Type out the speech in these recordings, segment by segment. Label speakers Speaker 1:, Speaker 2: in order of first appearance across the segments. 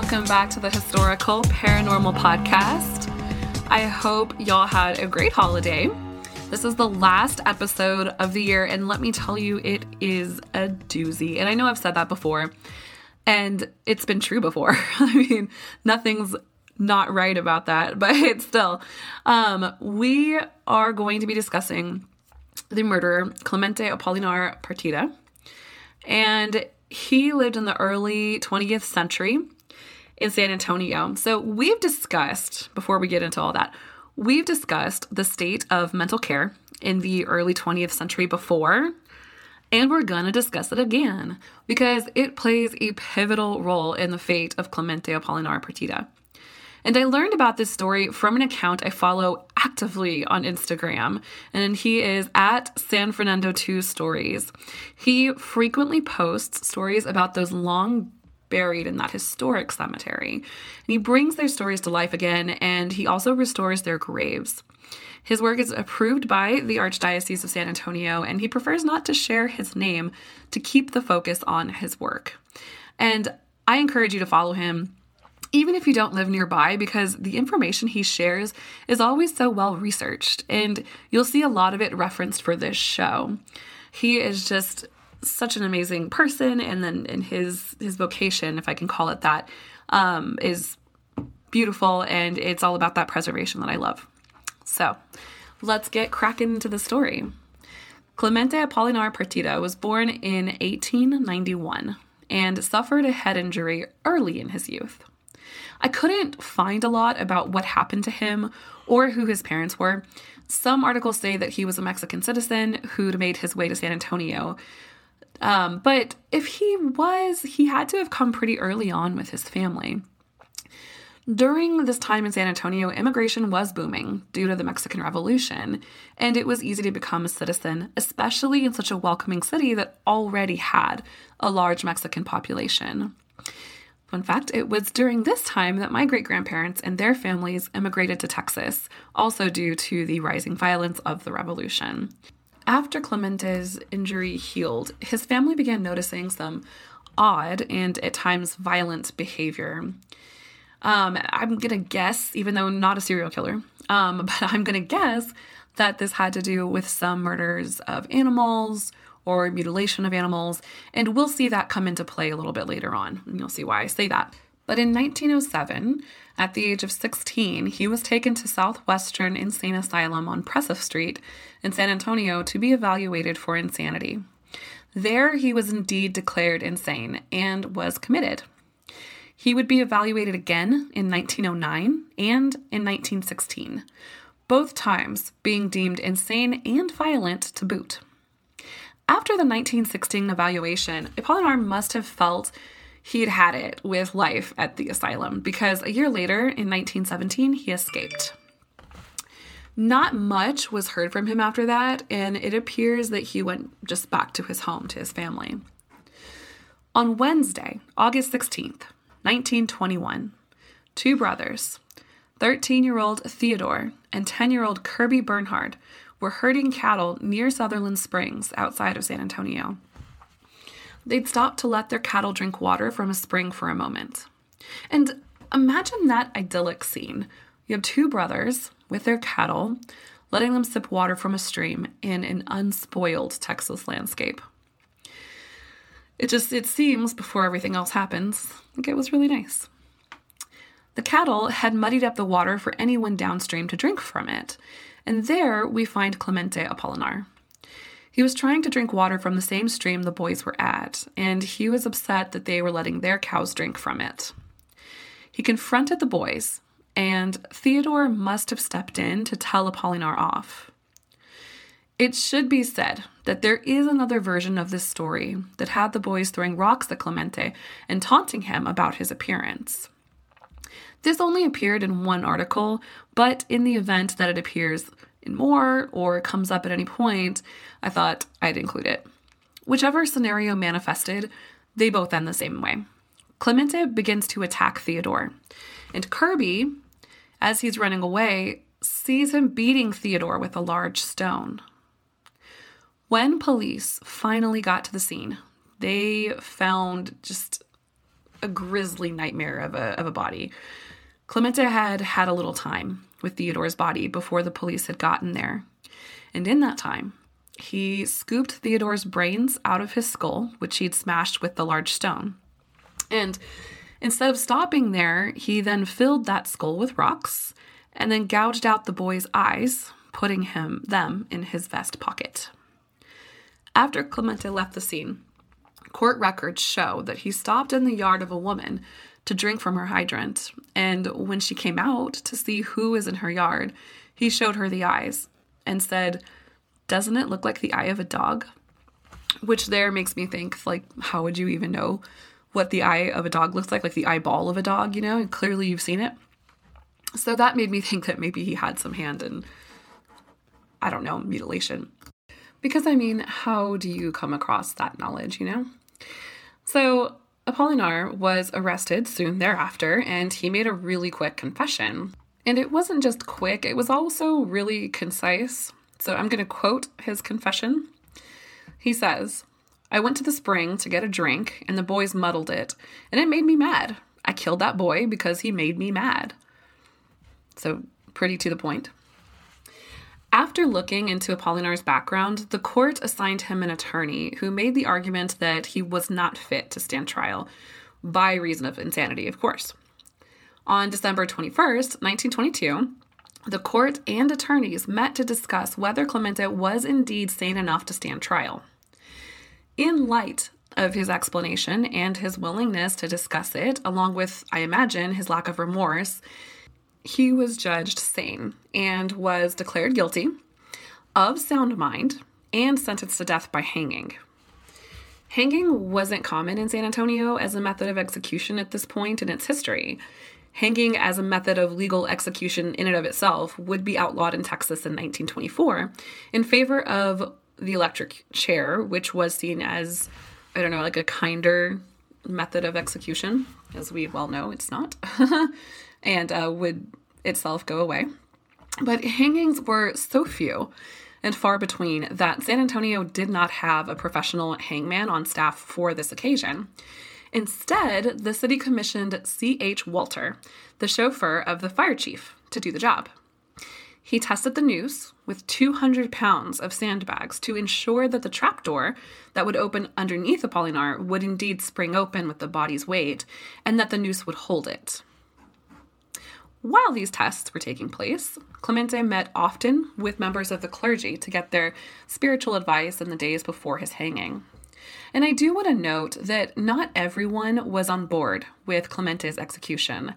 Speaker 1: Welcome back to the Historical Paranormal Podcast. I hope y'all had a great holiday. This is the last episode of the year, and let me tell you, it is a doozy. And I know I've said that before, and it's been true before. I mean, nothing's not right about that, but it's still. Um, we are going to be discussing the murderer Clemente Apolinar Partida. And he lived in the early 20th century in San Antonio. So we've discussed, before we get into all that, we've discussed the state of mental care in the early 20th century before. And we're gonna discuss it again because it plays a pivotal role in the fate of Clemente Apolinar Partida. And I learned about this story from an account I follow actively on Instagram, and he is at San Fernando 2 Stories. He frequently posts stories about those long buried in that historic cemetery. And he brings their stories to life again, and he also restores their graves. His work is approved by the Archdiocese of San Antonio, and he prefers not to share his name to keep the focus on his work. And I encourage you to follow him even if you don't live nearby, because the information he shares is always so well researched, and you'll see a lot of it referenced for this show. He is just such an amazing person, and then in his his vocation, if I can call it that, um, is beautiful, and it's all about that preservation that I love. So, let's get cracking into the story. Clemente Apolinar Partida was born in 1891 and suffered a head injury early in his youth. I couldn't find a lot about what happened to him or who his parents were. Some articles say that he was a Mexican citizen who'd made his way to San Antonio. Um, but if he was, he had to have come pretty early on with his family. During this time in San Antonio, immigration was booming due to the Mexican Revolution, and it was easy to become a citizen, especially in such a welcoming city that already had a large Mexican population. Fun fact it was during this time that my great grandparents and their families immigrated to Texas, also due to the rising violence of the revolution. After Clemente's injury healed, his family began noticing some odd and at times violent behavior. Um, I'm gonna guess, even though not a serial killer, um, but I'm gonna guess that this had to do with some murders of animals or mutilation of animals, and we'll see that come into play a little bit later on, and you'll see why I say that. But in 1907, at the age of 16, he was taken to Southwestern Insane Asylum on Presif Street in San Antonio to be evaluated for insanity. There, he was indeed declared insane and was committed. He would be evaluated again in 1909 and in 1916, both times being deemed insane and violent to boot. After the 1916 evaluation, Apolinar must have felt he'd had it with life at the asylum because a year later, in 1917, he escaped. Not much was heard from him after that, and it appears that he went just back to his home, to his family. On Wednesday, August 16th, 1921, two brothers, 13 year old Theodore and 10 year old Kirby Bernhard, were herding cattle near Sutherland Springs outside of San Antonio. They'd stop to let their cattle drink water from a spring for a moment. And imagine that idyllic scene. You have two brothers with their cattle, letting them sip water from a stream in an unspoiled Texas landscape. It just it seems before everything else happens, like it was really nice. The cattle had muddied up the water for anyone downstream to drink from it, and there we find Clemente Apolinar. He was trying to drink water from the same stream the boys were at, and he was upset that they were letting their cows drink from it. He confronted the boys, and Theodore must have stepped in to tell Apolinar off. It should be said that there is another version of this story that had the boys throwing rocks at Clemente and taunting him about his appearance. This only appeared in one article, but in the event that it appears more or comes up at any point, I thought I'd include it. Whichever scenario manifested, they both end the same way. Clemente begins to attack Theodore, and Kirby, as he's running away, sees him beating Theodore with a large stone. When police finally got to the scene, they found just a grisly nightmare of a, of a body. Clemente had had a little time with Theodore's body before the police had gotten there. And in that time, he scooped Theodore's brains out of his skull, which he'd smashed with the large stone. And instead of stopping there, he then filled that skull with rocks and then gouged out the boy's eyes, putting him them in his vest pocket. After Clemente left the scene, court records show that he stopped in the yard of a woman to drink from her hydrant, and when she came out to see who was in her yard, he showed her the eyes and said, Doesn't it look like the eye of a dog? Which there makes me think, like, how would you even know what the eye of a dog looks like? Like the eyeball of a dog, you know? And clearly you've seen it. So that made me think that maybe he had some hand in, I don't know, mutilation. Because I mean, how do you come across that knowledge, you know? So Apolinar was arrested soon thereafter, and he made a really quick confession. And it wasn't just quick, it was also really concise. So I'm going to quote his confession. He says, I went to the spring to get a drink, and the boys muddled it, and it made me mad. I killed that boy because he made me mad. So, pretty to the point. After looking into Apolinar's background, the court assigned him an attorney who made the argument that he was not fit to stand trial by reason of insanity, of course. On December 21st, 1922, the court and attorneys met to discuss whether Clemente was indeed sane enough to stand trial. In light of his explanation and his willingness to discuss it, along with, I imagine, his lack of remorse, he was judged sane and was declared guilty of sound mind and sentenced to death by hanging. Hanging wasn't common in San Antonio as a method of execution at this point in its history. Hanging as a method of legal execution in and of itself would be outlawed in Texas in 1924 in favor of the electric chair, which was seen as, I don't know, like a kinder method of execution. As we well know, it's not. and uh, would itself go away. But hangings were so few and far between that San Antonio did not have a professional hangman on staff for this occasion. Instead, the city commissioned C.H. Walter, the chauffeur of the fire chief, to do the job. He tested the noose with 200 pounds of sandbags to ensure that the trapdoor that would open underneath Apolinar would indeed spring open with the body's weight and that the noose would hold it. While these tests were taking place, Clemente met often with members of the clergy to get their spiritual advice in the days before his hanging. And I do want to note that not everyone was on board with Clemente's execution.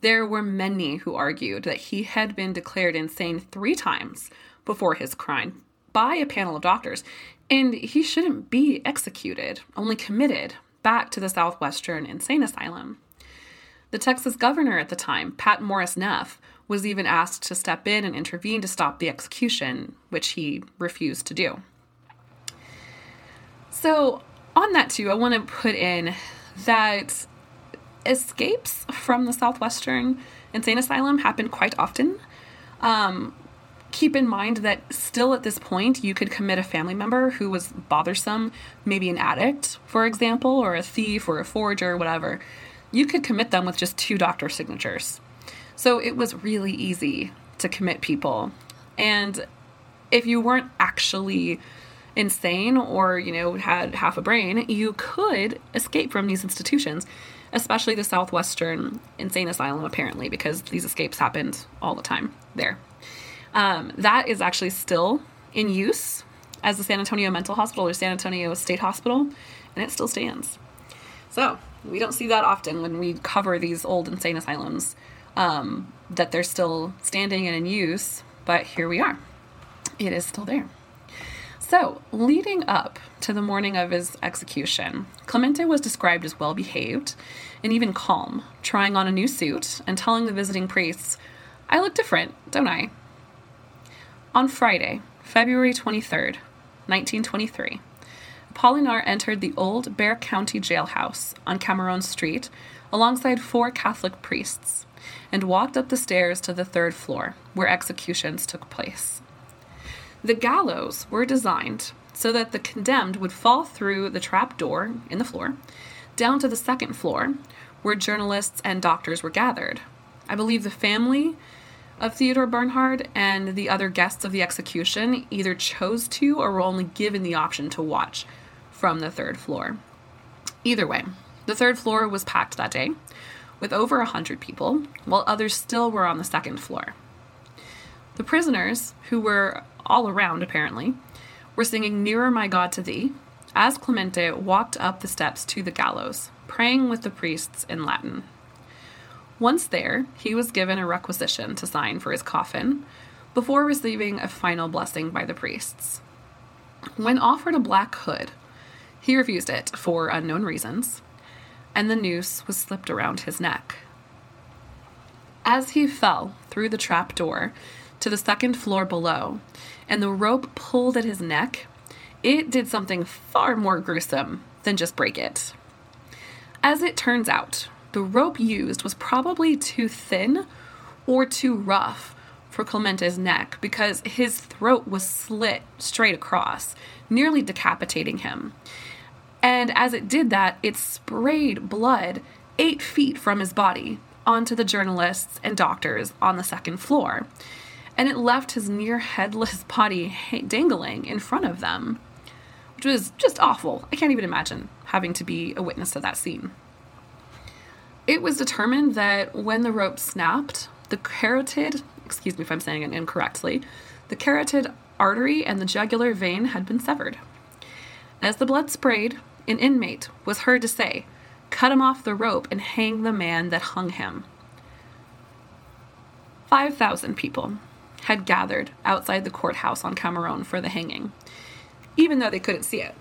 Speaker 1: There were many who argued that he had been declared insane three times before his crime by a panel of doctors, and he shouldn't be executed, only committed back to the Southwestern Insane Asylum. The Texas governor at the time, Pat Morris Neff, was even asked to step in and intervene to stop the execution, which he refused to do. So, on that too, I want to put in that escapes from the Southwestern Insane Asylum happen quite often. Um, keep in mind that still at this point, you could commit a family member who was bothersome, maybe an addict, for example, or a thief or a forger, whatever you could commit them with just two doctor signatures. So it was really easy to commit people. And if you weren't actually insane or, you know, had half a brain, you could escape from these institutions, especially the Southwestern Insane Asylum, apparently, because these escapes happened all the time there. Um, that is actually still in use as the San Antonio Mental Hospital or San Antonio State Hospital, and it still stands. So, we don't see that often when we cover these old insane asylums um, that they're still standing and in use, but here we are. It is still there. So, leading up to the morning of his execution, Clemente was described as well behaved and even calm, trying on a new suit and telling the visiting priests, I look different, don't I? On Friday, February 23rd, 1923, Polinar entered the old Bexar County jailhouse on Cameron Street alongside four Catholic priests and walked up the stairs to the third floor, where executions took place. The gallows were designed so that the condemned would fall through the trap door in the floor, down to the second floor, where journalists and doctors were gathered. I believe the family of Theodore Bernhard and the other guests of the execution either chose to or were only given the option to watch from the third floor. Either way, the third floor was packed that day with over a 100 people, while others still were on the second floor. The prisoners, who were all around apparently, were singing Nearer My God to Thee as Clemente walked up the steps to the gallows, praying with the priests in Latin. Once there, he was given a requisition to sign for his coffin before receiving a final blessing by the priests. When offered a black hood, he refused it for unknown reasons, and the noose was slipped around his neck. As he fell through the trap door to the second floor below, and the rope pulled at his neck, it did something far more gruesome than just break it. As it turns out, the rope used was probably too thin or too rough for Clemente's neck because his throat was slit straight across, nearly decapitating him. And as it did that, it sprayed blood eight feet from his body onto the journalists and doctors on the second floor. And it left his near headless body dangling in front of them, which was just awful. I can't even imagine having to be a witness to that scene. It was determined that when the rope snapped, the carotid, excuse me if I'm saying it incorrectly, the carotid artery and the jugular vein had been severed. As the blood sprayed, an inmate was heard to say, Cut him off the rope and hang the man that hung him. 5,000 people had gathered outside the courthouse on Cameron for the hanging, even though they couldn't see it.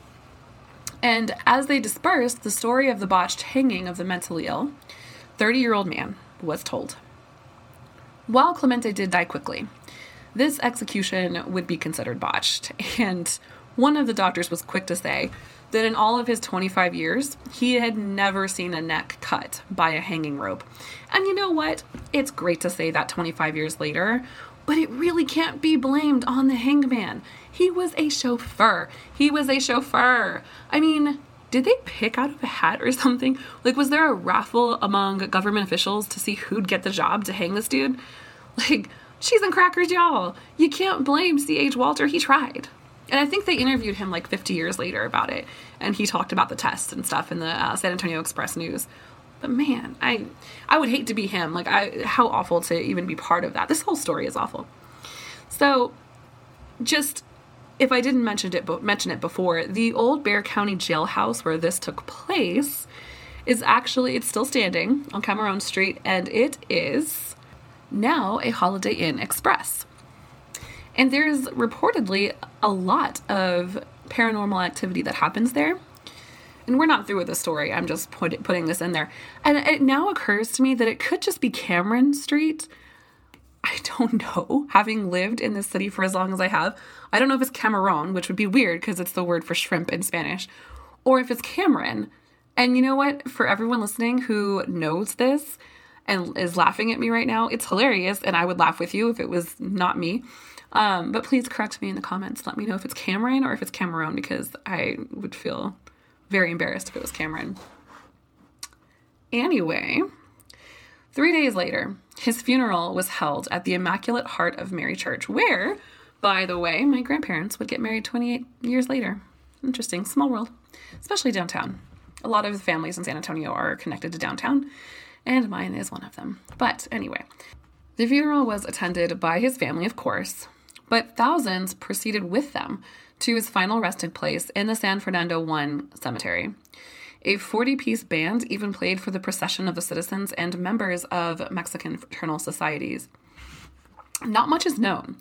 Speaker 1: And as they dispersed, the story of the botched hanging of the mentally ill, 30 year old man was told. While Clemente did die quickly, this execution would be considered botched, and one of the doctors was quick to say that in all of his 25 years, he had never seen a neck cut by a hanging rope. And you know what? It's great to say that 25 years later, but it really can't be blamed on the hangman. He was a chauffeur. He was a chauffeur. I mean, did they pick out of a hat or something? Like, was there a raffle among government officials to see who'd get the job to hang this dude? Like, cheese and crackers, y'all. You can't blame C.H. Walter. He tried. And I think they interviewed him like 50 years later about it. And he talked about the tests and stuff in the uh, San Antonio Express News. But man, I I would hate to be him. Like I how awful to even be part of that. This whole story is awful. So just if I didn't mention it mention it before, the old Bexar County jailhouse where this took place is actually it's still standing on Cameron Street and it is now a Holiday Inn Express. And there's reportedly a lot of paranormal activity that happens there and we're not through with the story. I'm just put, putting this in there. And it now occurs to me that it could just be Cameron Street. I don't know. Having lived in this city for as long as I have, I don't know if it's Camaron, which would be weird because it's the word for shrimp in Spanish, or if it's Cameron. And you know what? For everyone listening who knows this and is laughing at me right now, it's hilarious, and I would laugh with you if it was not me. Um, but please correct me in the comments. Let me know if it's Cameron or if it's Cameron because I would feel very embarrassed if it was Cameron. Anyway, three days later, his funeral was held at the Immaculate Heart of Mary Church, where, by the way, my grandparents would get married 28 years later. Interesting, small world, especially downtown. A lot of families in San Antonio are connected to downtown, and mine is one of them. But anyway, the funeral was attended by his family, of course, but thousands proceeded with them to his final resting place in the San Fernando 1 cemetery. A 40 piece band even played for the procession of the citizens and members of Mexican fraternal societies. Not much is known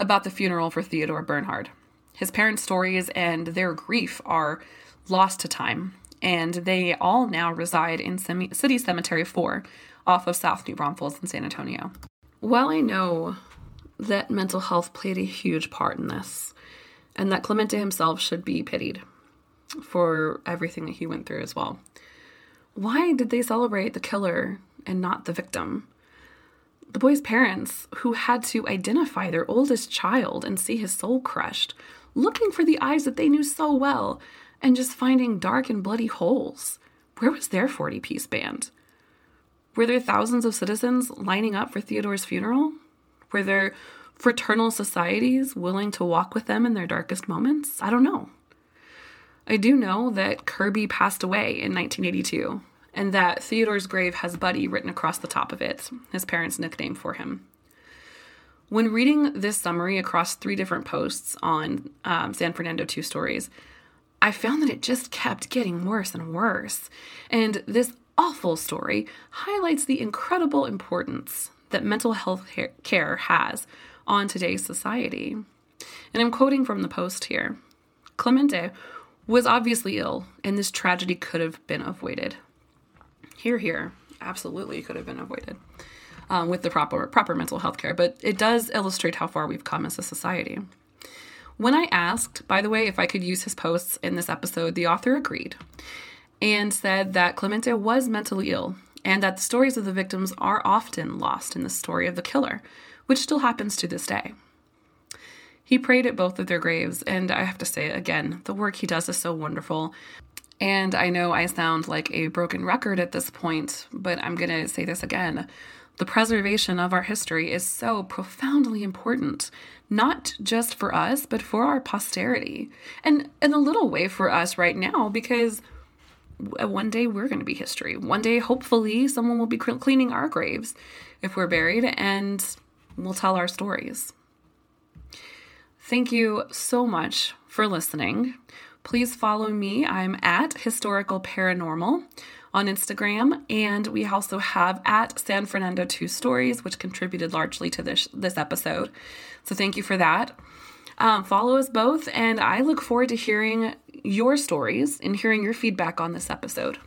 Speaker 1: about the funeral for Theodore Bernhard. His parents' stories and their grief are lost to time, and they all now reside in City Cemetery 4 off of South New Braunfels in San Antonio. While I know that mental health played a huge part in this, and that Clemente himself should be pitied for everything that he went through as well. Why did they celebrate the killer and not the victim? The boy's parents, who had to identify their oldest child and see his soul crushed, looking for the eyes that they knew so well, and just finding dark and bloody holes. where was their 40 piece band? Were there thousands of citizens lining up for Theodore's funeral? Were there fraternal societies willing to walk with them in their darkest moments? I don't know. I do know that Kirby passed away in 1982 and that Theodore's grave has Buddy written across the top of it, his parents' nickname for him. When reading this summary across three different posts on um, San Fernando Two Stories, I found that it just kept getting worse and worse. And this awful story highlights the incredible importance that mental health care has on today's society. And I'm quoting from the post here Clemente was obviously ill, and this tragedy could have been avoided. Here, here, absolutely could have been avoided um, with the proper proper mental health care. But it does illustrate how far we've come as a society. When I asked, by the way, if I could use his posts in this episode, the author agreed and said that Clemente was mentally ill and that the stories of the victims are often lost in the story of the killer, which still happens to this day. He prayed at both of their graves, and I have to say again, the work he does is so wonderful. And I know I sound like a broken record at this point, but I'm going to say this again. The preservation of our history is so profoundly important, not just for us, but for our posterity. And in a little way for us right now, because one day we're going to be history. One day, hopefully, someone will be cleaning our graves if we're buried and we'll tell our stories. Thank you so much for listening. Please follow me. I'm at Historical Paranormal on Instagram, and we also have at San Fernando Two Stories, which contributed largely to this this episode. So thank you for that. Um, follow us both, and I look forward to hearing your stories and hearing your feedback on this episode.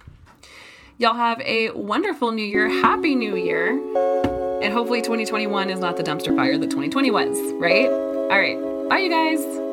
Speaker 1: Y'all have a wonderful new year. Happy New Year. And hopefully 2021 is not the dumpster fire that 2020 was, right? All right. Bye, you guys.